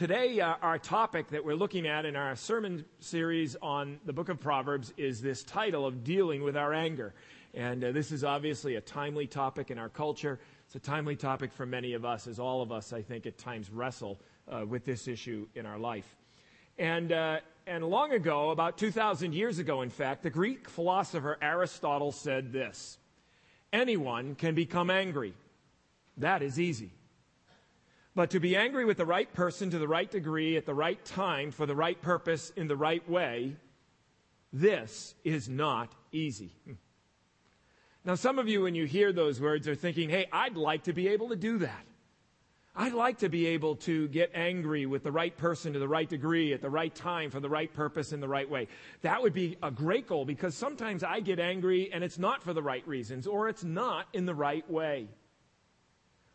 Today, uh, our topic that we're looking at in our sermon series on the book of Proverbs is this title of dealing with our anger. And uh, this is obviously a timely topic in our culture. It's a timely topic for many of us, as all of us, I think, at times wrestle uh, with this issue in our life. And, uh, and long ago, about 2,000 years ago, in fact, the Greek philosopher Aristotle said this Anyone can become angry. That is easy. But to be angry with the right person to the right degree at the right time for the right purpose in the right way, this is not easy. Now, some of you, when you hear those words, are thinking, hey, I'd like to be able to do that. I'd like to be able to get angry with the right person to the right degree at the right time for the right purpose in the right way. That would be a great goal because sometimes I get angry and it's not for the right reasons or it's not in the right way.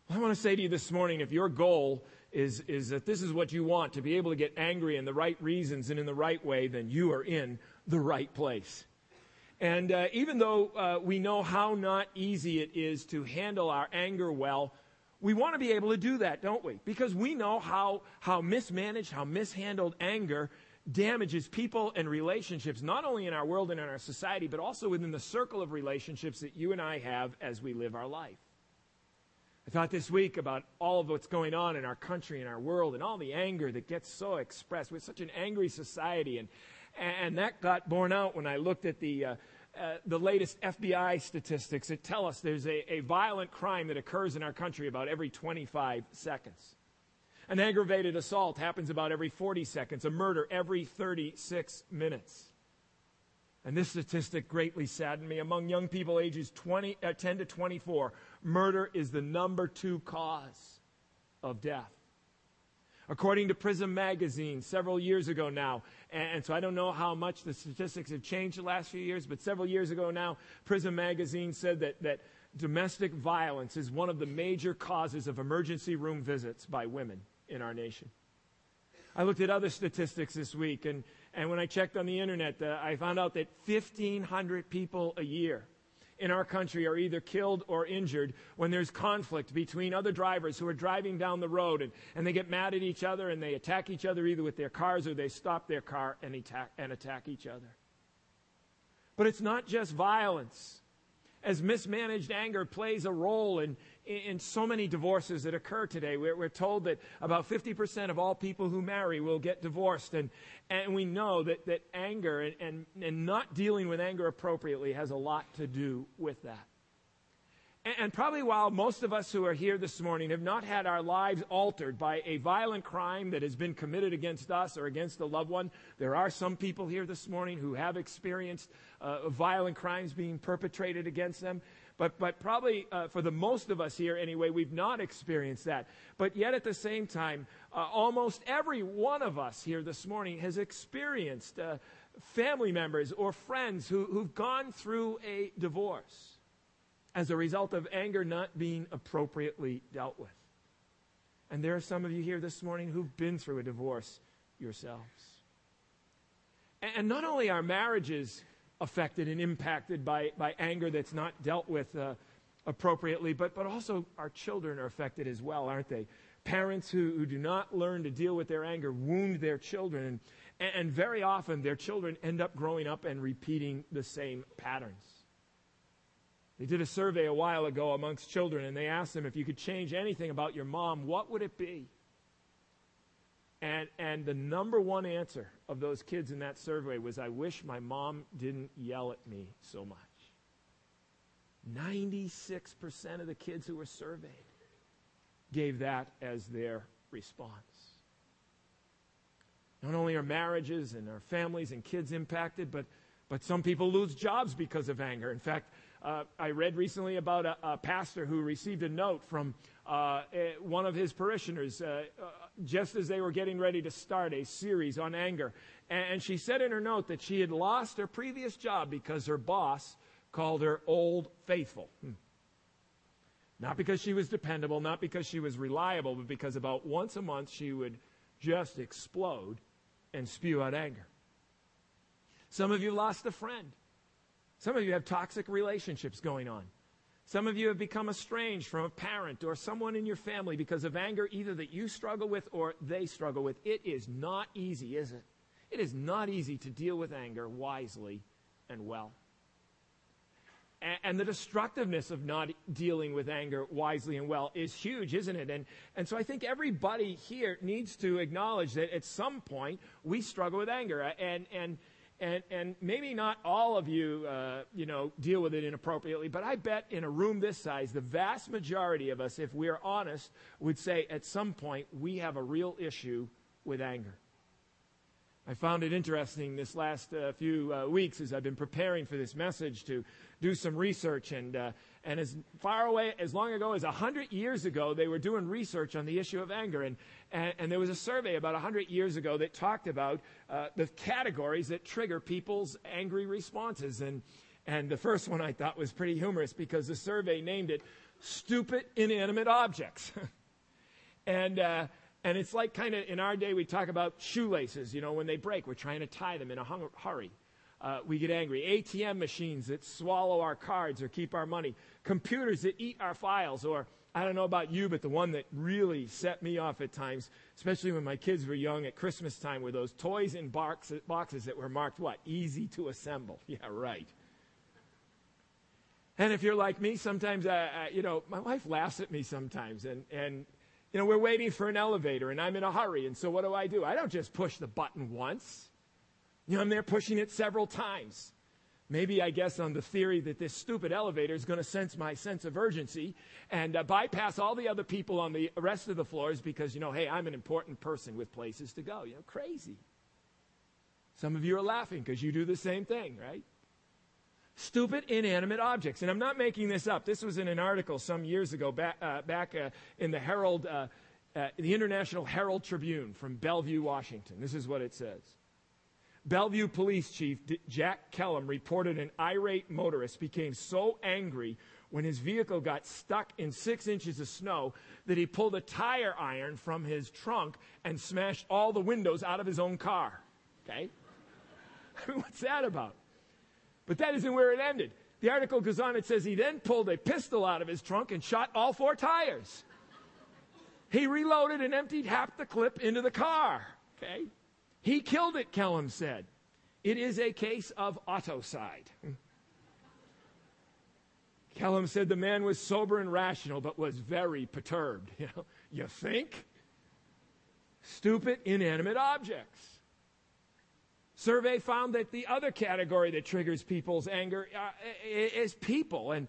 I want to say to you this morning if your goal is, is that this is what you want, to be able to get angry in the right reasons and in the right way, then you are in the right place. And uh, even though uh, we know how not easy it is to handle our anger well, we want to be able to do that, don't we? Because we know how, how mismanaged, how mishandled anger damages people and relationships, not only in our world and in our society, but also within the circle of relationships that you and I have as we live our life. I thought this week about all of what's going on in our country and our world and all the anger that gets so expressed. We're such an angry society, and, and that got borne out when I looked at the, uh, uh, the latest FBI statistics that tell us there's a, a violent crime that occurs in our country about every 25 seconds. An aggravated assault happens about every 40 seconds, a murder every 36 minutes. And this statistic greatly saddened me. Among young people ages 20, uh, 10 to 24, murder is the number two cause of death. According to Prism magazine, several years ago now, and, so I don't know how much the statistics have changed the last few years, but several years ago now, Prism magazine said that, that domestic violence is one of the major causes of emergency room visits by women in our nation. I looked at other statistics this week, and, and when I checked on the internet, uh, I found out that 1,500 people a year in our country are either killed or injured when there's conflict between other drivers who are driving down the road and, and they get mad at each other and they attack each other either with their cars or they stop their car and attack, and attack each other. But it's not just violence as mismanaged anger plays a role in, in so many divorces that occur today. We're, we're told that about 50% of all people who marry will get divorced. And, and we know that, that anger and, and, and not dealing with anger appropriately has a lot to do with that. And probably while most of us who are here this morning have not had our lives altered by a violent crime that has been committed against us or against a loved one, there are some people here this morning who have experienced uh, violent crimes being perpetrated against them. But, but probably uh, for the most of us here anyway, we've not experienced that. But yet at the same time, uh, almost every one of us here this morning has experienced uh, family members or friends who, who've gone through a divorce as a result of anger not being appropriately dealt with. And there are some of you here this morning who've been through a divorce yourselves. And not only are marriages affected and impacted by, by anger that's not dealt with uh, appropriately, but, but also our children are affected as well, aren't they? Parents who, who do not learn to deal with their anger wound their children, and, and very often their children end up growing up and repeating the same patterns. They did a survey a while ago amongst children, and they asked them if you could change anything about your mom, what would it be? And, and the number one answer of those kids in that survey was, I wish my mom didn't yell at me so much. 96% of the kids who were surveyed gave that as their response. Not only are marriages and our families and kids impacted, but, but some people lose jobs because of anger. In fact, uh, I read recently about a, a, pastor who received a note from uh, a, one of his parishioners uh, uh, just as they were getting ready to start a series on anger. And, and, she said in her note that she had lost her previous job because her boss called her old faithful. Hmm. Not because she was dependable, not because she was reliable, but because about once a month she would just explode and spew out anger. Some of you lost a friend some of you have toxic relationships going on. Some of you have become estranged from a parent or someone in your family because of anger, either that you struggle with or they struggle with. It is not easy, is it? It is not easy to deal with anger wisely and well. And the destructiveness of not dealing with anger wisely and well is huge, isn't it? And, and so I think everybody here needs to acknowledge that at some point we struggle with anger. And, and, and, and maybe not all of you, uh, you know, deal with it inappropriately, but I bet in a room this size, the vast majority of us, if we're honest, would say at some point we have a real issue with anger. I found it interesting this last uh, few uh, weeks as I've been preparing for this message to do some research. And, uh, and as far away, as long ago as 100 years ago, they were doing research on the issue of anger. And, and, and there was a survey about 100 years ago that talked about uh, the categories that trigger people's angry responses. And, and the first one I thought was pretty humorous because the survey named it stupid inanimate objects. and, uh, and it's like kind of in our day, we talk about shoelaces, you know, when they break, we're trying to tie them in a hurry. Uh, we get angry. ATM machines that swallow our cards or keep our money. Computers that eat our files. Or, I don't know about you, but the one that really set me off at times, especially when my kids were young at Christmas time, were those toys in box- boxes that were marked what? Easy to assemble. Yeah, right. And if you're like me, sometimes, uh, uh, you know, my wife laughs at me sometimes. And, and you know, we're waiting for an elevator and I'm in a hurry. And so what do I do? I don't just push the button once. You know, I'm there pushing it several times. Maybe I guess on the theory that this stupid elevator is going to sense my sense of urgency and uh, bypass all the other people on the rest of the floors because, you know, hey, I'm an important person with places to go. You know, crazy. Some of you are laughing because you do the same thing, right? stupid inanimate objects. And I'm not making this up. This was in an article some years ago back, uh, back uh, in the Herald, uh, uh the International Herald Tribune from Bellevue, Washington. This is what it says. Bellevue Police Chief Jack Kellum reported an irate motorist became so angry when his vehicle got stuck in six inches of snow that he pulled a tire iron from his trunk and smashed all the windows out of his own car. Okay? What's that about? But that isn't where it ended. The article goes on, it says he then pulled a pistol out of his trunk and shot all four tires. He reloaded and emptied half the clip into the car. Okay? He killed it, Kellum said. It is a case of autocide. Kellum said the man was sober and rational, but was very perturbed. You, think? Stupid, inanimate objects. Survey found that the other category that triggers people's anger uh, is people, and,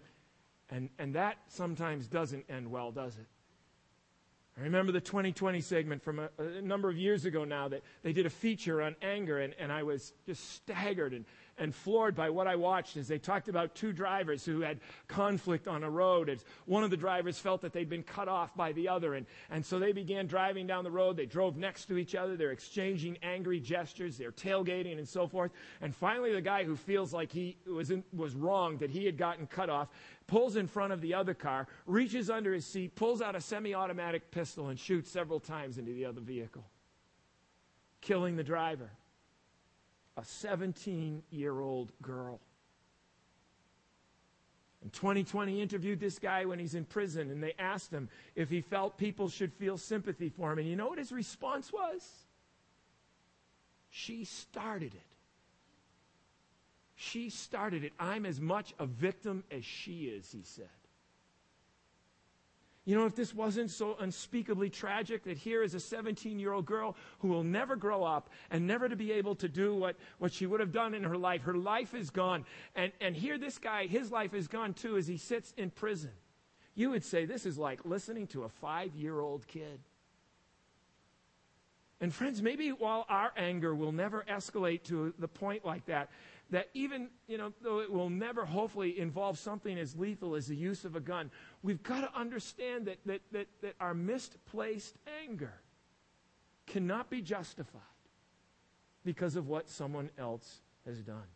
and, and that sometimes doesn't end well, does it? I remember the 20/20 segment from a, a, number of years ago now that they did a feature on anger, and, and I was just staggered and, and floored by what I watched as they talked about two drivers who had conflict on a road. As one of the drivers felt that they'd been cut off by the other, and, and so they began driving down the road. They drove next to each other. They're exchanging angry gestures. They're tailgating and so forth. And finally, the guy who feels like he was, in, was wrong, that he had gotten cut off, pulls in front of the other car, reaches under his seat, pulls out a semi automatic pistol, and shoots several times into the other vehicle, killing the driver a 17 year old girl. In 20/20, interviewed this guy when he's in prison, and they asked him if he felt people should feel sympathy for him. And you know what his response was? She started it. She started it. I'm as much a victim as she is, he said. You know, if this wasn't so unspeakably tragic that here is a 17 year old girl who will never grow up and never to be able to do what, what she would have done in her life, her life is gone. And, and here this guy, his life is gone too as he sits in prison. You would say this is like listening to a five year old kid. And friends, maybe while our anger will never escalate to the point like that, that even, you know, though it will never hopefully involve something as lethal as the use of a gun, we've got to understand that, that, that, that our misplaced anger cannot be justified because of what someone else has done.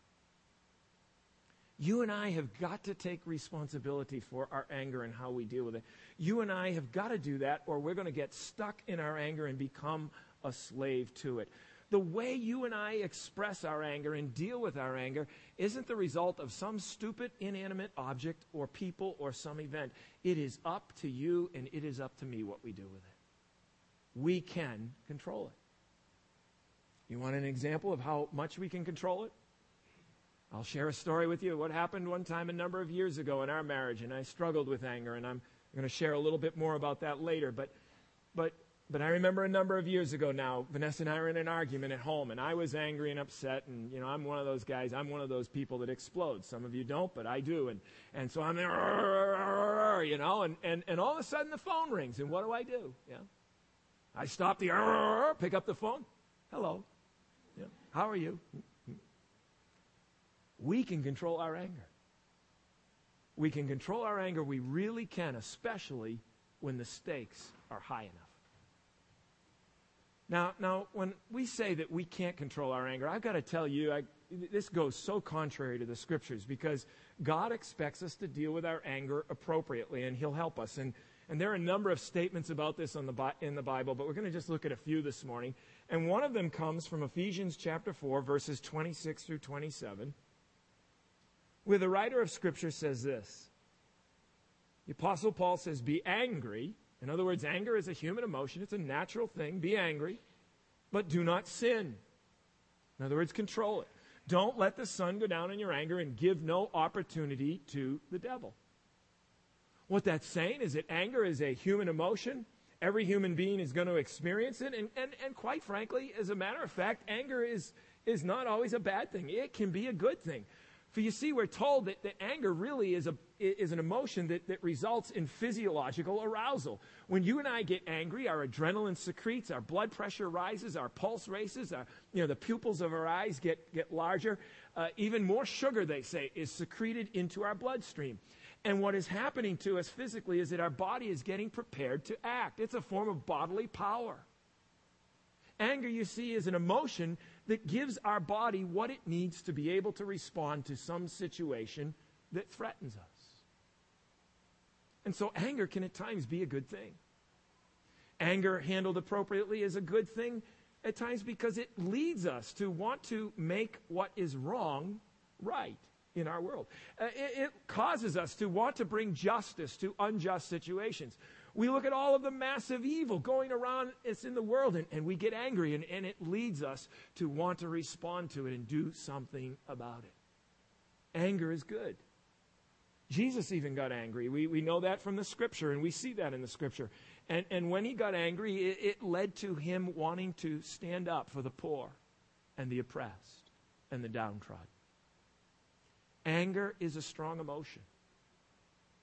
You and I have got to take responsibility for our anger and how we deal with it. You and I have got to do that, or we're going to get stuck in our anger and become a slave to it. The way you and I express our anger and deal with our anger isn't the result of some stupid, inanimate object or people or some event. It is up to you and it is up to me what we do with it. We can control it. You want an example of how much we can control it? I'll share a story with you. What happened one time a number of years ago in our marriage, and I struggled with anger, and I'm going to share a little bit more about that later. But, but but I remember a number of years ago now, Vanessa and I were in an argument at home, and I was angry and upset. And, you know, I'm one of those guys, I'm one of those people that explodes. Some of you don't, but I do. And, and so I'm there, you know, and, and, and all of a sudden the phone rings. And what do I do? Yeah. I stop the, pick up the phone. Hello. Yeah. How are you? We can control our anger. We can control our anger. We really can, especially when the stakes are high enough. Now, now, when we say that we can't control our anger, I've got to tell you, I, this goes so contrary to the scriptures because God expects us to deal with our anger appropriately, and He'll help us. And, and there are a number of statements about this the, in the Bible, but we're going to just look at a few this morning. And one of them comes from Ephesians chapter 4, verses 26 through 27, where the writer of Scripture says this The Apostle Paul says, Be angry in other words, anger is a human emotion, it's a natural thing. Be angry, but do not sin. In other words, control it. Don't let the sun go down in your anger and give no opportunity to the devil. What that's saying is that anger is a human emotion. Every human being is going to experience it. And, and, and quite frankly, as a matter of fact, anger is, is not always a bad thing. It can be a good thing. For you see, we're told that, that anger really is, a, is an emotion that, that results in physiological arousal. When you and I get angry, our adrenaline secretes, our blood pressure rises, our pulse races, our, you know, the pupils of our eyes get, get larger. Uh, even more sugar, they say, is secreted into our bloodstream. And what is happening to us physically is that our body is getting prepared to act. It's a form of bodily power. Anger, you see, is an emotion that gives our body what it needs to be able to respond to some situation that threatens us. And so anger can at times be a good thing. Anger handled appropriately is a good thing at times because it leads us to want to make what is wrong right in our world. Uh, it, it causes us to want to bring justice to unjust situations. We look at all of the massive evil going around us in the world and, and we get angry and, and it leads us to want to respond to it and do something about it. Anger is good. Jesus even got angry. We, we know that from the scripture and we see that in the scripture. And, and when he got angry, it, it led to him wanting to stand up for the poor and the oppressed and the downtrodden. Anger is a strong emotion.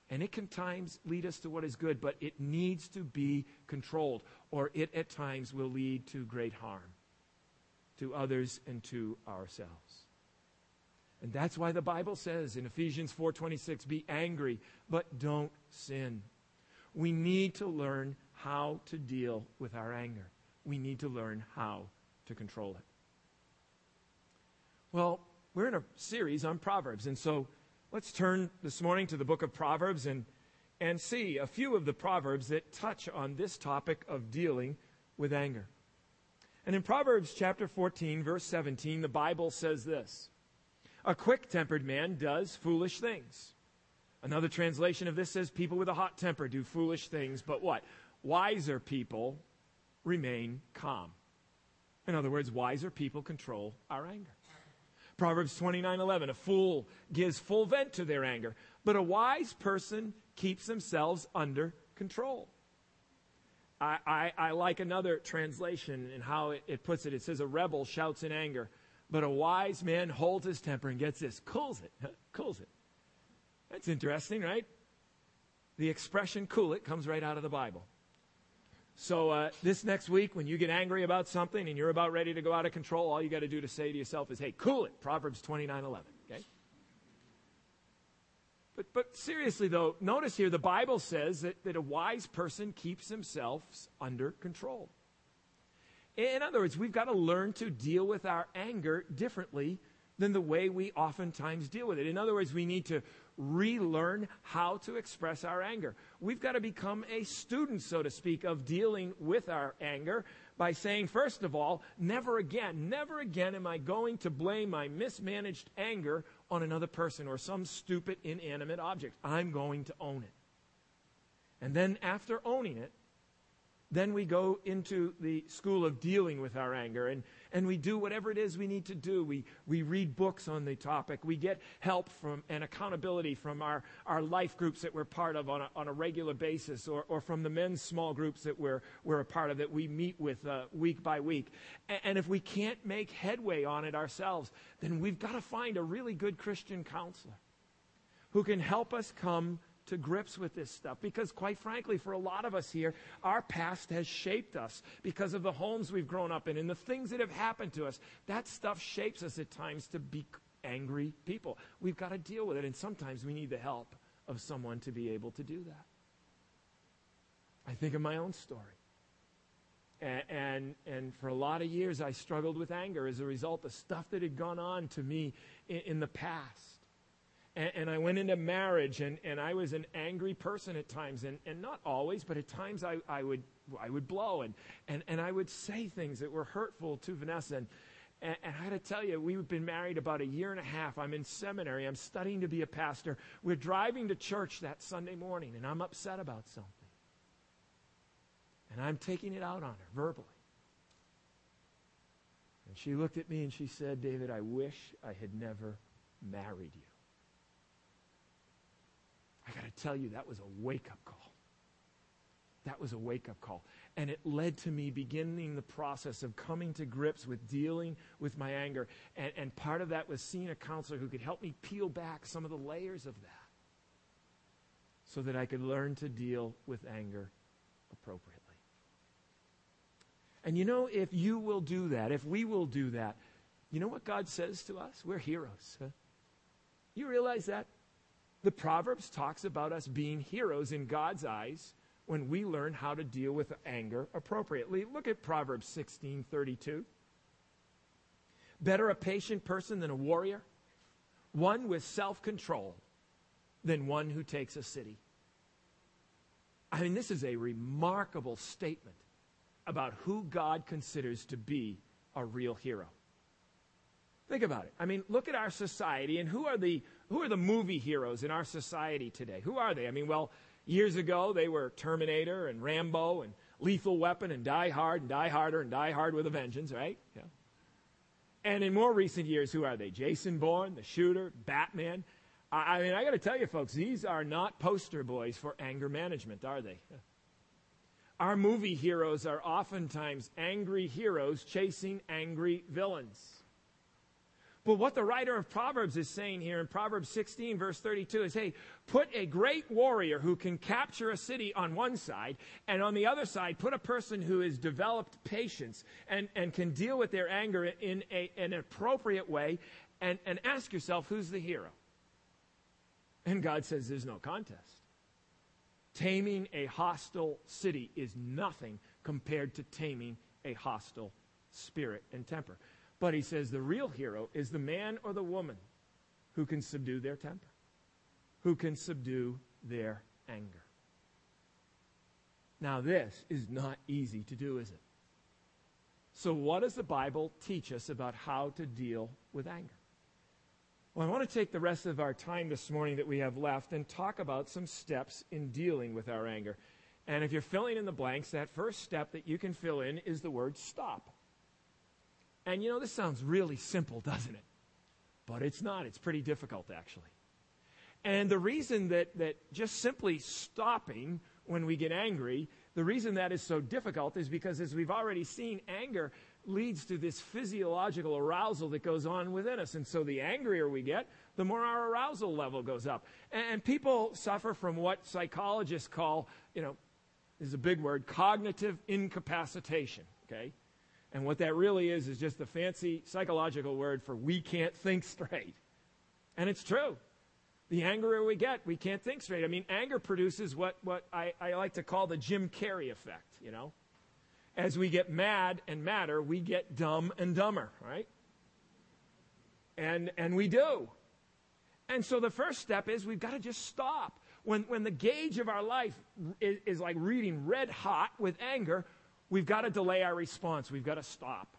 And it can times lead us to what is good, but it needs to be controlled, or it at times will lead to great harm to others and to ourselves. And that's why the Bible says in Ephesians 4:26, "Be angry, but don't sin." We need to learn how to deal with our anger. We need to learn how to control it. Well, we're in a series on Proverbs, and so Let's turn this morning to the book of Proverbs and, and see a few of the Proverbs that touch on this topic of dealing with anger. And in Proverbs chapter 14, verse 17, the Bible says this A quick tempered man does foolish things. Another translation of this says, People with a hot temper do foolish things, but what? Wiser people remain calm. In other words, wiser people control our anger. Proverbs 29:11 A fool gives full vent to their anger, but a wise person keeps themselves under control. I, I, I like another translation and how it, it puts it. It says, A rebel shouts in anger, but a wise man holds his temper and gets this, cools it, cools it. That's interesting, right? The expression cool it comes right out of the Bible. So uh, this next week, when you get angry about something and you're about ready to go out of control, all you got to do to say to yourself is, "Hey, cool it." Proverbs 29:11. Okay. But but seriously though, notice here the Bible says that, that a wise person keeps themselves under control. In other words, we've got to learn to deal with our anger differently than the way we oftentimes deal with it. In other words, we need to relearn how to express our anger. We've got to become a student, so to speak, of dealing with our anger by saying, first of all, never again, never again am I going to blame my mismanaged anger on another person or some stupid inanimate object. I'm going to own it. And then after owning it, then we go into the school of dealing with our anger and, and we do whatever it is we need to do. We, we read books on the topic. We get help from and accountability from our, our life groups that we're part of on a, on a regular basis or, or from the men's small groups that we're, we're a part of that we meet with uh, week by week. And, and if we can't make headway on it ourselves, then we've got to find a really good Christian counselor who can help us come to grips with this stuff because, quite frankly, for a lot of us here, our past has shaped us because of the homes we've grown up in and the things that have happened to us. That stuff shapes us at times to be angry people. We've got to deal with it, and sometimes we need the help of someone to be able to do that. I think of my own story. And, and, and, for a lot of years, I struggled with anger as a result of stuff that had gone on to me in, in the past and, and I went into marriage, and, and I was an angry person at times, and, and not always, but at times I, I, would, I would blow, and, and, and I would say things that were hurtful to Vanessa. And, and, I got to tell you, we've been married about a year and a half. I'm in seminary. I'm studying to be a pastor. We're driving to church that Sunday morning, and I'm upset about something. And I'm taking it out on her verbally. And she looked at me and she said, David, I wish I had never married you. I got to tell you, that was a wake up call. That was a wake up call. And it led to me beginning the process of coming to grips with dealing with my anger. And, and part of that was seeing a counselor who could help me peel back some of the layers of that so that I could learn to deal with anger appropriately. And you know, if you will do that, if we will do that, you know what God says to us? We're heroes. Huh? You realize that? The Proverbs talks about us being heroes in God's eyes when we learn how to deal with anger appropriately. Look at Proverbs 16:32. Better a patient person than a warrior, one with self-control than one who takes a city. I mean, this is a remarkable statement about who God considers to be a real hero. Think about it. I mean, look at our society and who are the who are the movie heroes in our society today? Who are they? I mean, well, years ago they were Terminator and Rambo and Lethal Weapon and Die Hard and Die Harder and Die Hard with a Vengeance, right? Yeah. And in more recent years, who are they? Jason Bourne, the shooter, Batman. I, I mean, I got to tell you, folks, these are not poster boys for anger management, are they? Our movie heroes are oftentimes angry heroes chasing angry villains. But what the writer of Proverbs is saying here in Proverbs 16, verse 32, is hey, put a great warrior who can capture a city on one side, and on the other side, put a person who has developed patience and, and can deal with their anger in a, an appropriate way, and, and ask yourself, who's the hero? And God says there's no contest. Taming a hostile city is nothing compared to taming a hostile spirit and temper. But he says the real hero is the man or the woman who can subdue their temper, who can subdue their anger. Now, this is not easy to do, is it? So, what does the Bible teach us about how to deal with anger? Well, I want to take the rest of our time this morning that we have left and talk about some steps in dealing with our anger. And if you're filling in the blanks, that first step that you can fill in is the word stop. And you know, this sounds really simple, doesn't it? But it's not. It's pretty difficult, actually. And the reason that, that just simply stopping when we get angry, the reason that is so difficult is because, as we've already seen, anger leads to this physiological arousal that goes on within us. And so the angrier we get, the more our arousal level goes up. And people suffer from what psychologists call, you know, is a big word, cognitive incapacitation. Okay? And what that really is, is just a fancy psychological word for we can't think straight. And it's true. The angrier we get, we can't think straight. I mean, anger produces what, what I, I like to call the Jim Carrey effect, you know? As we get mad and madder, we get dumb and dumber, right? And, and we do. And so the first step is we've got to just stop. When, when the gauge of our life is, is like reading red hot with anger, we've got to delay our response. We've got to stop.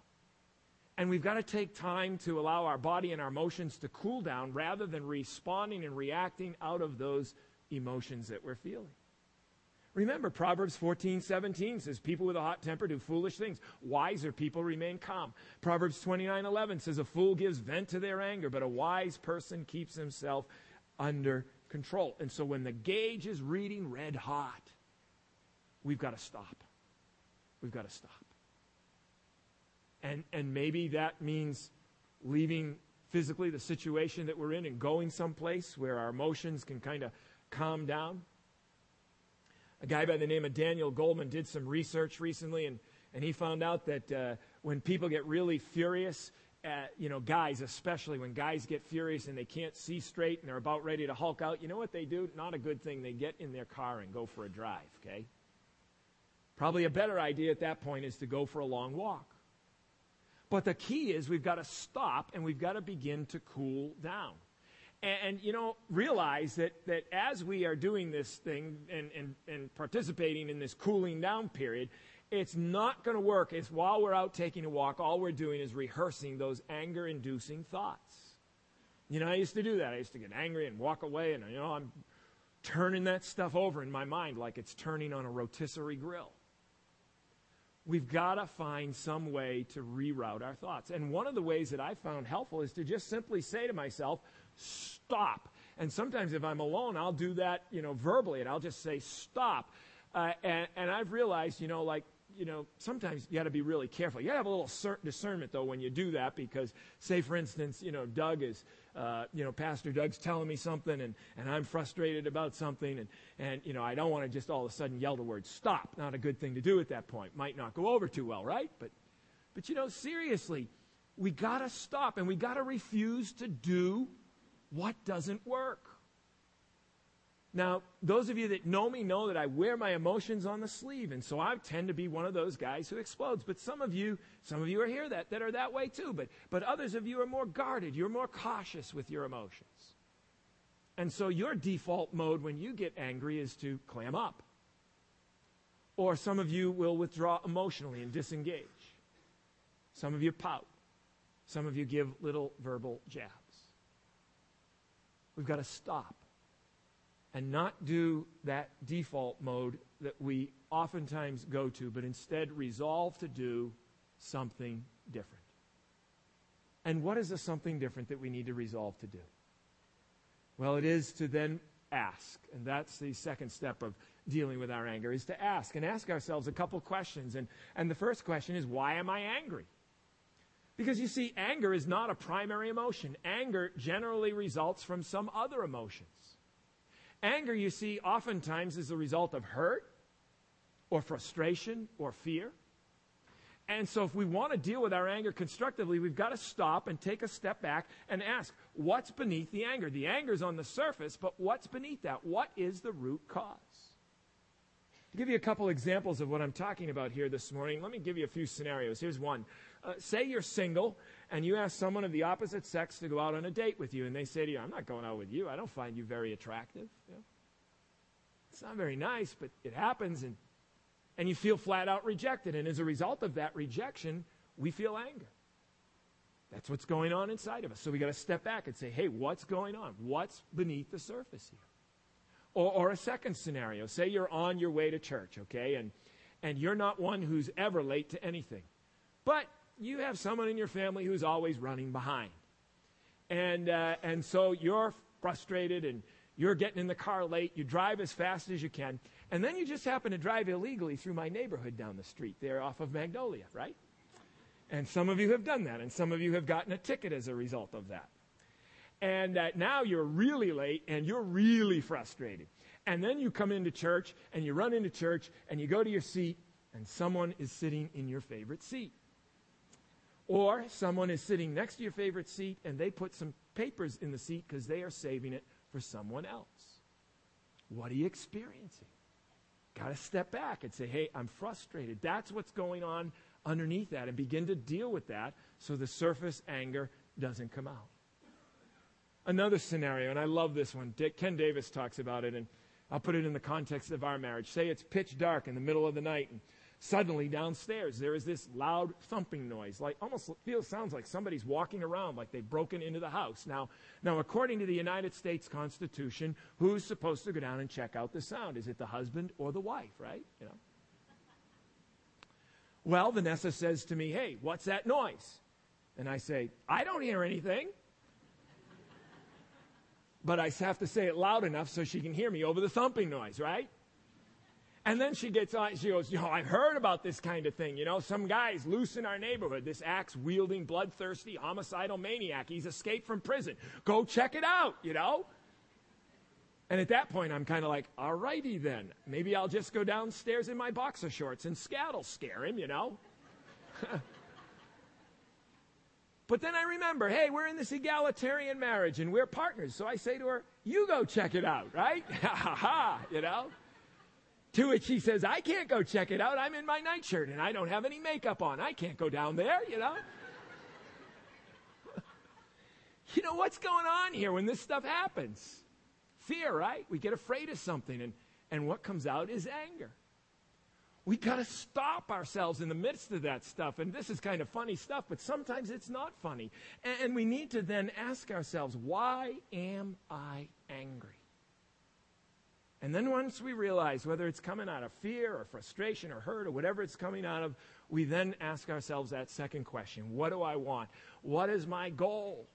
And we've got to take time to allow our body and our emotions to cool down rather than responding and reacting out of those emotions that we're feeling. Remember, Proverbs 14, 17 says, People with a hot temper do foolish things. Wiser people remain calm. Proverbs 29, 11 says, A fool gives vent to their anger, but a wise person keeps himself under control. And so when the gauge is reading red hot, we've got to stop. We've got to stop. And, and maybe that means leaving physically the situation that we're in and going someplace where our emotions can kind of calm down. A guy by the name of Daniel Goleman did some research recently, and, and he found out that uh, when people get really furious, uh, you know, guys especially, when guys get furious and they can't see straight and they're about ready to hulk out, you know what they do? Not a good thing. They get in their car and go for a drive, okay? Probably a better idea at that point is to go for a long walk. But the key is we've got to stop and we've got to begin to cool down. And, and, you know, realize that, that as we are doing this thing and, and, and participating in this cooling down period, it's not going to work. It's while we're out taking a walk, all we're doing is rehearsing those anger inducing thoughts. You know, I used to do that. I used to get angry and walk away, and, you know, I'm turning that stuff over in my mind like it's turning on a rotisserie grill. We've got to find some way to reroute our thoughts. And one of the ways that I found helpful is to just simply say to myself, stop. And sometimes if I'm alone, I'll do that, you know, verbally, and I'll just say, stop. Uh, and, and I've realized, you know, like, you know, sometimes you got to be really careful. You got to have a little discernment, though, when you do that, because, say, for instance, you know, Doug is, uh, you know, Pastor Doug's telling me something, and, and I'm frustrated about something, and, and, you know, I don't want to just all of a sudden yell the word stop. Not a good thing to do at that point. Might not go over too well, right? But, but you know, seriously, we got to stop, and we got to refuse to do what doesn't work. Now, those of you that know me know that I wear my emotions on the sleeve, and so I tend to be one of those guys who explodes. But some of you, some of you are here that, that are that way too. But, but others of you are more guarded. You're more cautious with your emotions. And so your default mode when you get angry is to clam up. Or some of you will withdraw emotionally and disengage. Some of you pout. Some of you give little verbal jabs. We've got to stop and not do that default mode that we oftentimes go to, but instead resolve to do something different. And what is the something different that we need to resolve to do? Well, it is to then ask. And that's the second step of dealing with our anger is to ask and ask ourselves a couple questions. And, and the first question is, why am I angry? Because you see, anger is not a primary emotion. Anger generally results from some other emotions. Anger, you see, oftentimes is the result of hurt or frustration or fear. And so, if we want to deal with our anger constructively, we've got to stop and take a step back and ask, what's beneath the anger? The anger's on the surface, but what's beneath that? What is the root cause? To give you a couple examples of what I'm talking about here this morning, let me give you a few scenarios. Here's one. Uh, say you're single and you ask someone of the opposite sex to go out on a date with you, and they say to you, I'm not going out with you. I don't find you very attractive. It's not very nice, but it happens, and, and you feel flat out rejected. And as a result of that rejection, we feel anger. That's what's going on inside of us. So we got to step back and say, hey, what's going on? What's beneath the surface here? Or, or, a second scenario say you're on your way to church, okay, and, and you're not one who's ever late to anything. But you have someone in your family who's always running behind. And, uh, and so you're frustrated and you're getting in the car late. You drive as fast as you can. And then you just happen to drive illegally through my neighborhood down the street there off of Magnolia, right? And some of you have done that, and some of you have gotten a ticket as a result of that. And uh, now you're really late and you're really frustrated. And then you come into church and you run into church and you go to your seat and someone is sitting in your favorite seat. Or someone is sitting next to your favorite seat and they put some papers in the seat because they are saving it for someone else. What are you experiencing? Got to step back and say, hey, I'm frustrated. That's what's going on underneath that and begin to deal with that so the surface anger doesn't come out. Another scenario, and I love this one. Dick, Ken Davis talks about it, and I'll put it in the context of our marriage. Say it's pitch dark in the middle of the night, and Suddenly downstairs there is this loud thumping noise, like almost feels sounds like somebody's walking around like they've broken into the house. Now, now according to the United States Constitution, who's supposed to go down and check out the sound? Is it the husband or the wife, right? You know. Well, Vanessa says to me, "Hey, what's that noise?" And I say, "I don't hear anything." But I have to say it loud enough so she can hear me over the thumping noise, right? And then she gets on, she goes, you know, I've heard about this kind of thing. You know, some guy's loose in our neighborhood, this axe wielding, bloodthirsty, homicidal maniac. He's escaped from prison. Go check it out, you know? And at that point, I'm kind of like, all righty then. Maybe I'll just go downstairs in my boxer shorts and scattle scare him, you know? but then I remember, hey, we're in this egalitarian marriage and we're partners. So I say to her, you go check it out, right? Ha ha ha, you know? To which he says, I can't go check it out. I'm in my nightshirt and I don't have any makeup on. I can't go down there, you know? you know, what's going on here when this stuff happens? Fear, right? We get afraid of something and, and what comes out is anger. We got to stop ourselves in the midst of that stuff. And this is kind of funny stuff, but sometimes it's not funny. And, and we need to then ask ourselves, why am I angry? And then once we realize whether it's coming out of fear or frustration or hurt or whatever it's coming out of, we then ask ourselves that second question What do I want? What is my goal?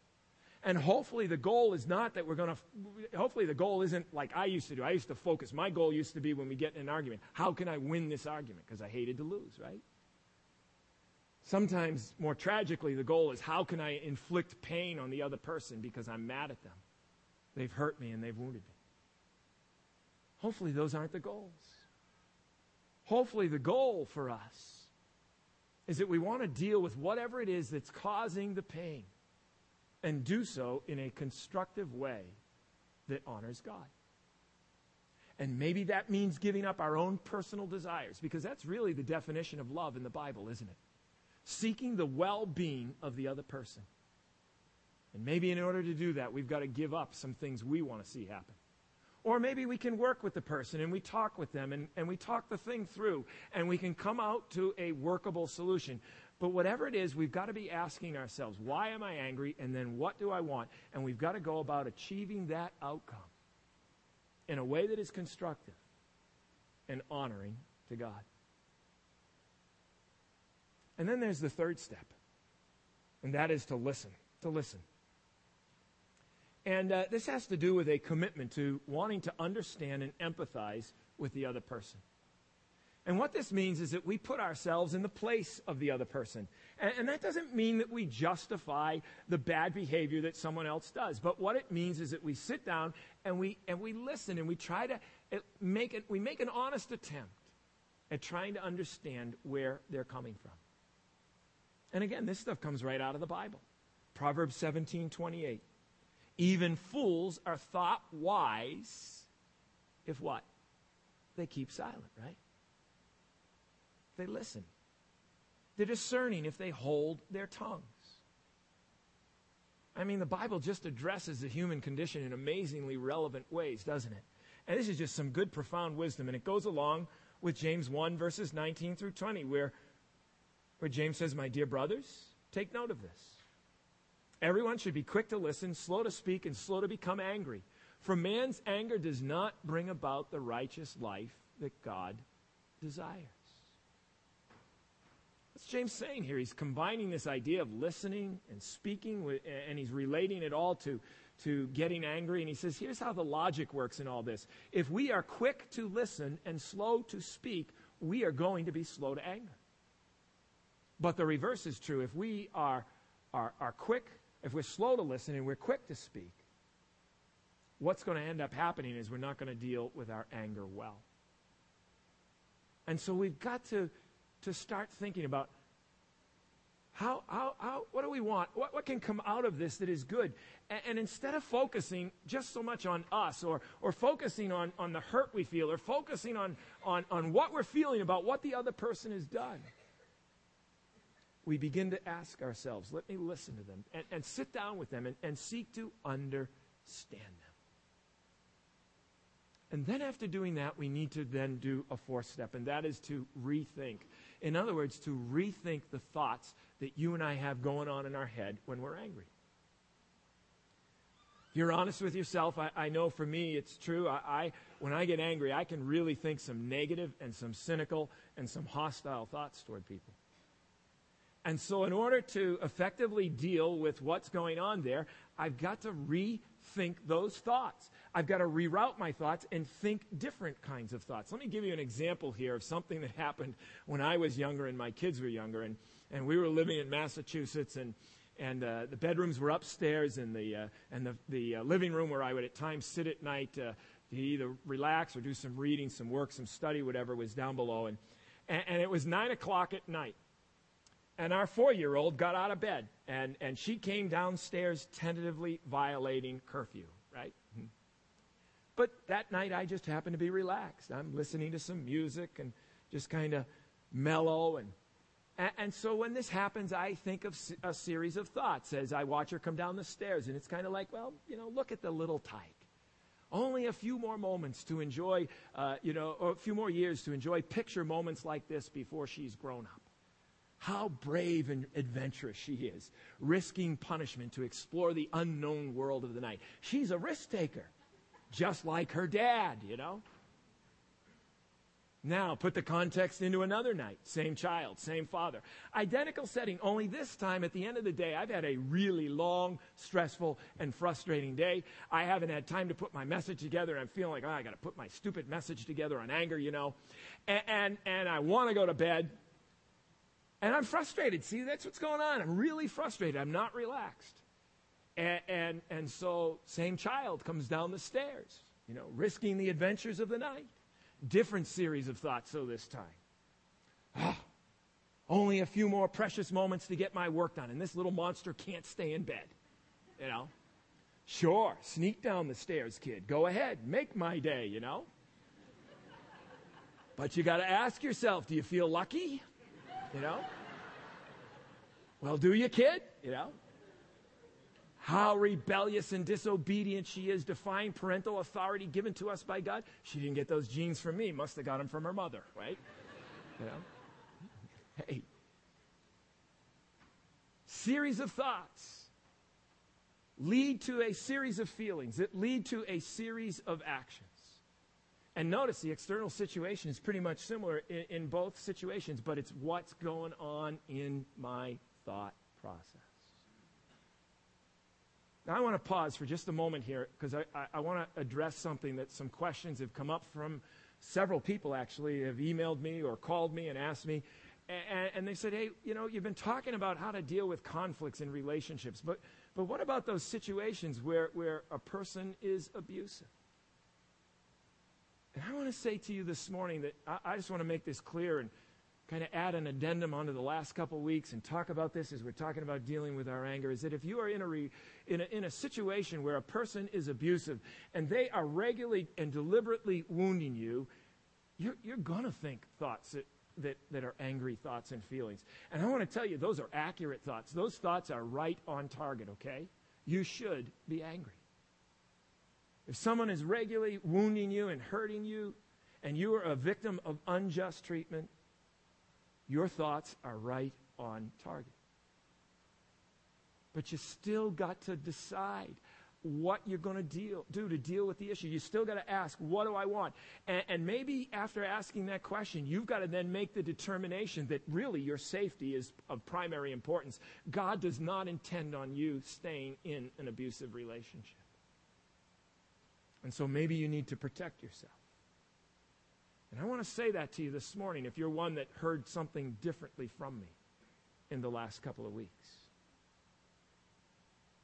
And hopefully the goal is not that we're going to, hopefully the goal isn't like I used to do. I used to focus. My goal used to be when we get in an argument, how can I win this argument? Because I hated to lose, right? Sometimes, more tragically, the goal is how can I inflict pain on the other person because I'm mad at them? They've hurt me and they've wounded me. Hopefully, those aren't the goals. Hopefully, the goal for us is that we want to deal with whatever it is that's causing the pain and do so in a constructive way that honors God. And maybe that means giving up our own personal desires, because that's really the definition of love in the Bible, isn't it? Seeking the well being of the other person. And maybe in order to do that, we've got to give up some things we want to see happen. Or maybe we can work with the person and we talk with them and, and we talk the thing through and we can come out to a workable solution. But whatever it is, we've got to be asking ourselves, why am I angry? And then what do I want? And we've got to go about achieving that outcome in a way that is constructive and honoring to God. And then there's the third step, and that is to listen. To listen. And uh, this has to do with a commitment to wanting to understand and empathize with the other person. And what this means is that we put ourselves in the place of the other person. And, and, that doesn't mean that we justify the bad behavior that someone else does. But what it means is that we sit down and we, and we listen and we try to uh, make it, we make an honest attempt at trying to understand where they're coming from. And again, this stuff comes right out of the Bible. Proverbs 17, 28. Even fools are thought wise if what? They keep silent, right? They listen. They're discerning if they hold their tongues. I mean, the Bible just addresses the human condition in amazingly relevant ways, doesn't it? And this is just some good, profound wisdom. And it goes along with James 1, verses 19 through 20, where, where James says, My dear brothers, take note of this. Everyone should be quick to listen, slow to speak, and slow to become angry. For man's anger does not bring about the righteous life that God desires. What's James saying here? He's combining this idea of listening and speaking, with, and he's relating it all to, to getting angry. And he says, here's how the logic works in all this. If we are quick to listen and slow to speak, we are going to be slow to anger. But the reverse is true. If we are, are, are quick if we're slow to listen and we're quick to speak, what's going to end up happening is we're not going to deal with our anger well. And so we've got to, to start thinking about how, how, how, what do we want? What, what can come out of this that is good? And, and, instead of focusing just so much on us or, or focusing on, on the hurt we feel or focusing on, on, on what we're feeling about what the other person has done, we begin to ask ourselves, let me listen to them and, and sit down with them and, and seek to understand them. And then after doing that, we need to then do a fourth step, and that is to rethink. In other words, to rethink the thoughts that you and I have going on in our head when we're angry. If you're honest with yourself, I, I know for me it's true. I, I, when I get angry, I can really think some negative and some cynical and some hostile thoughts toward people. And so, in order to effectively deal with what's going on there, I've got to rethink those thoughts. I've got to reroute my thoughts and think different kinds of thoughts. Let me give you an example here of something that happened when I was younger and my kids were younger. And, and we were living in Massachusetts, and, and uh, the bedrooms were upstairs, and the, uh, and the, the uh, living room where I would at times sit at night uh, to either relax or do some reading, some work, some study, whatever was down below. And, and, and it was 9 o'clock at night. And our four year old got out of bed, and, and she came downstairs tentatively violating curfew, right? Hmm. But that night I just happened to be relaxed. I'm listening to some music and just kind of mellow. And, and, so when this happens, I think of a series of thoughts as I watch her come down the stairs. And it's kind of like, well, you know, look at the little tyke. Only a few more moments to enjoy, uh, you know, a few more years to enjoy picture moments like this before she's grown up. How brave and adventurous she is, risking punishment to explore the unknown world of the night. She's a risk taker, just like her dad, you know. Now, put the context into another night. Same child, same father. Identical setting, only this time at the end of the day, I've had a really long, stressful, and frustrating day. I haven't had time to put my message together. I'm feeling like, oh, I got to put my stupid message together on anger, you know. And, and, and I want to go to bed. And I'm frustrated. See, that's what's going on. I'm really frustrated. I'm not relaxed. And, and, and so, same child comes down the stairs, you know, risking the adventures of the night. Different series of thoughts, so this time. Ah, only a few more precious moments to get my work done, and this little monster can't stay in bed. You know? Sure, sneak down the stairs, kid. Go ahead, make my day, you know? But you got to ask yourself do you feel lucky? You know? Well, do you, kid? You know? How rebellious and disobedient she is, defying parental authority given to us by God. She didn't get those genes from me, must have got them from her mother, right? You know? Hey. Series of thoughts lead to a series of feelings that lead to a series of actions. And notice the external situation is pretty much similar in, in, both situations, but it's what's going on in my thought process. Now, I want to pause for just a moment here because I, I, I want to address something that some questions have come up from several people actually have emailed me or called me and asked me. And, and they said, hey, you know, you've been talking about how to deal with conflicts in relationships, but, but what about those situations where, where a person is abusive? And I want to say to you this morning that I, I just want to make this clear and kind of add an addendum onto the last couple weeks and talk about this as we're talking about dealing with our anger is that if you are in a, re, in a, in a situation where a person is abusive and they are regularly and deliberately wounding you, you're, you're going to think thoughts that, that, that are angry thoughts and feelings. And I want to tell you, those are accurate thoughts. Those thoughts are right on target, okay? You should be angry. If someone is regularly wounding you and hurting you, and you are a victim of unjust treatment, your thoughts are right on target. But you still got to decide what you're going to do to deal with the issue. You still got to ask, what do I want? And, and, maybe after asking that question, you've got to then make the determination that really your safety is of primary importance. God does not intend on you staying in an abusive relationship. And so maybe you need to protect yourself. And I want to say that to you this morning if you're one that heard something differently from me in the last couple of weeks.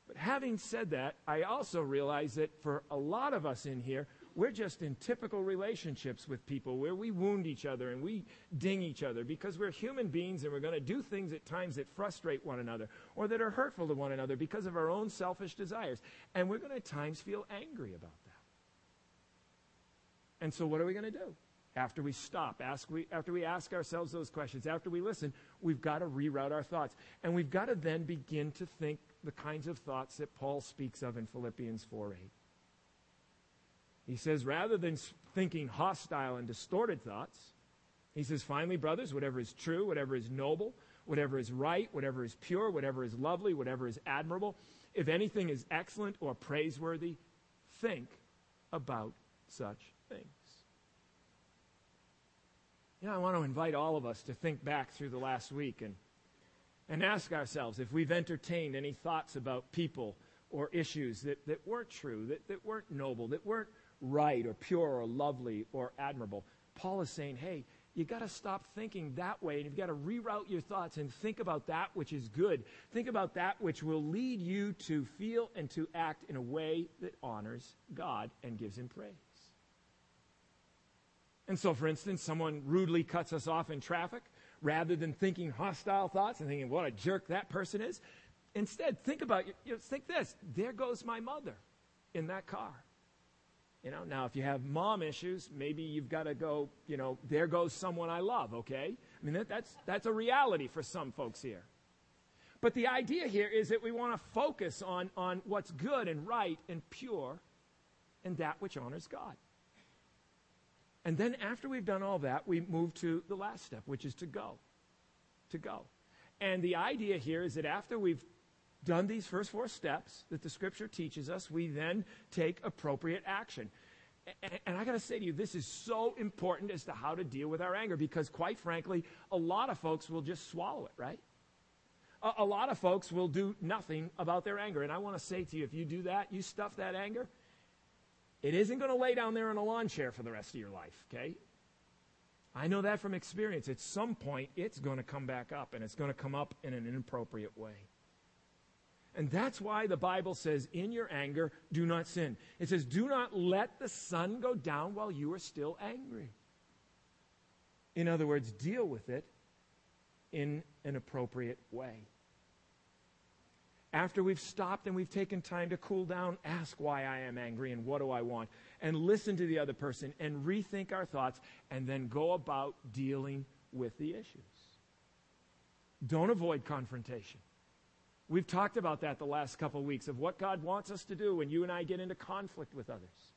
But having said that, I also realize that for a lot of us in here, we're just in typical relationships with people where we wound each other and we ding each other because we're human beings and we're going to do things at times that frustrate one another or that are hurtful to one another because of our own selfish desires. And we're going to at times feel angry about. And so, what are we going to do? After we stop, ask we, after we ask ourselves those questions, after we listen, we've got to reroute our thoughts. And we've got to then begin to think the kinds of thoughts that Paul speaks of in Philippians 4 8. He says, rather than thinking hostile and distorted thoughts, He says, finally, brothers, whatever is true, whatever is noble, whatever is right, whatever is pure, whatever is lovely, whatever is admirable, if anything is excellent or praiseworthy, think about such things. You know, I want to invite all of us to think back through the last week and, and ask ourselves if we've entertained any thoughts about people or issues that, that weren't true, that, that weren't noble, that weren't right or pure or lovely or admirable. Paul is saying, hey, you got to stop thinking that way and you've got to reroute your thoughts and think about that which is good. Think about that which will lead you to feel and to act in a way that honors God and gives him praise. And so, for instance, someone rudely cuts us off in traffic, rather than thinking hostile thoughts and thinking, what a jerk that person is, instead, think about, you know, think this there goes my mother in that car. You know, now if you have mom issues, maybe you've got to go, you know, there goes someone I love, okay? I mean, that, that's, that's a reality for some folks here. But the idea here is that we want to focus on, on what's good and right and pure and that which honors God. And then after we've done all that, we move to the last step, which is to go. To go. And the idea here is that after we've done these first four steps that the scripture teaches us, we then take appropriate action. And, I got to say to you, this is so important as to how to deal with our anger because, quite frankly, a lot of folks will just swallow it, right? A, a lot of folks will do nothing about their anger. And I want to say to you, if you do that, you stuff that anger, it isn't going to lay down there in a lawn chair for the rest of your life, okay? I know that from experience. At some point, it's going to come back up, and it's going to come up in an inappropriate way. And that's why the Bible says, in your anger, do not sin. It says, do not let the sun go down while you are still angry. In other words, deal with it in an appropriate way. After we've stopped and we've taken time to cool down, ask why I am angry and what do I want, and listen to the other person and rethink our thoughts, and then go about dealing with the issues. Don't avoid confrontation. We've talked about that the last couple of weeks of what God wants us to do when you and I get into conflict with others.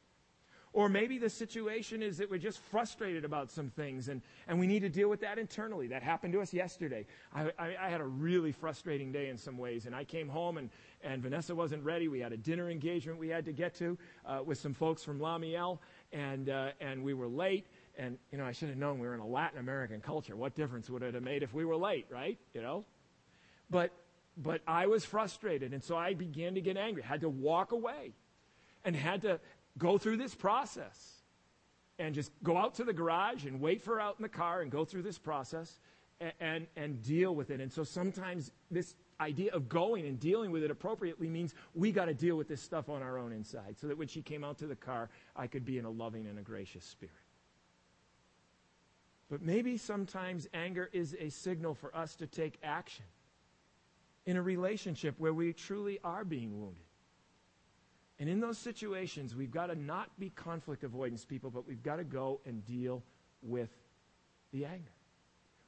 Or maybe the situation is that we're just frustrated about some things and, and we need to deal with that internally. That happened to us yesterday. I, I, I had a really frustrating day in some ways, and I came home and, and Vanessa wasn't ready. We had a dinner engagement we had to get to uh, with some folks from Lamiel, and, uh, and we were late. And, you know, I should have known we were in a Latin American culture. What difference would it have made if we were late, right? You know? But but I was frustrated, and so I began to get angry. Had to walk away and had to go through this process and just go out to the garage and wait for her out in the car and go through this process and, and, and deal with it. And so sometimes this idea of going and dealing with it appropriately means we got to deal with this stuff on our own inside so that when she came out to the car, I could be in a loving and a gracious spirit. But maybe sometimes anger is a signal for us to take action in a relationship where we truly are being wounded. And in those situations, we've got to not be conflict avoidance people, but we've got to go and deal with the anger.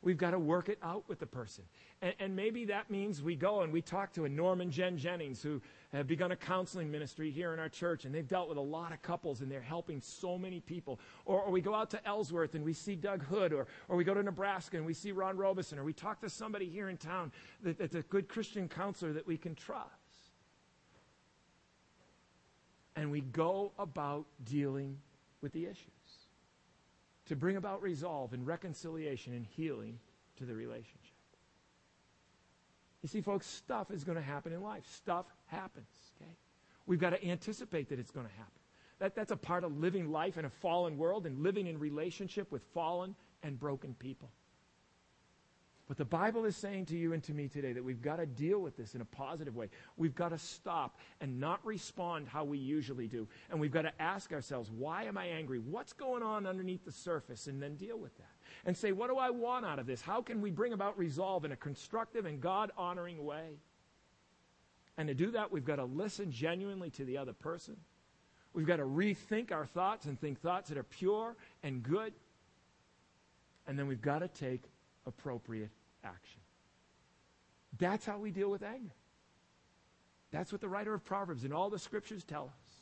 We've got to work it out with the person. And, and, maybe that means we go and we talk to a Norman Jen Jennings who have begun a counseling ministry here in our church, and they've dealt with a lot of couples, and they're helping so many people. Or, or we go out to Ellsworth and we see Doug Hood, or, or we go to Nebraska and we see Ron Robeson, or we talk to somebody here in town that, that's a good Christian counselor that we can trust. And we go about dealing with the issues to bring about resolve and reconciliation and healing to the relationship. You see, folks, stuff is going to happen in life. Stuff happens, okay? We've got to anticipate that it's going to happen. That, that's a part of living life in a fallen world and living in relationship with fallen and broken people. But the Bible is saying to you and to me today that we've got to deal with this in a positive way. We've got to stop and not respond how we usually do. And we've got to ask ourselves, why am I angry? What's going on underneath the surface? And then deal with that. And say, what do I want out of this? How can we bring about resolve in a constructive and God honoring way? And to do that, we've got to listen genuinely to the other person. We've got to rethink our thoughts and think thoughts that are pure and good. And then we've got to take appropriate action. That's how we deal with anger. That's what the writer of Proverbs and all the scriptures tell us.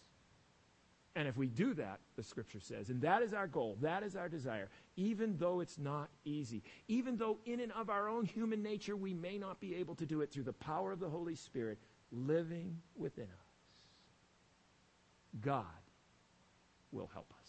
And if we do that, the scripture says, and that is our goal, that is our desire, even though it's not easy, even though in and of our own human nature we may not be able to do it through the power of the Holy Spirit living within us, God will help us.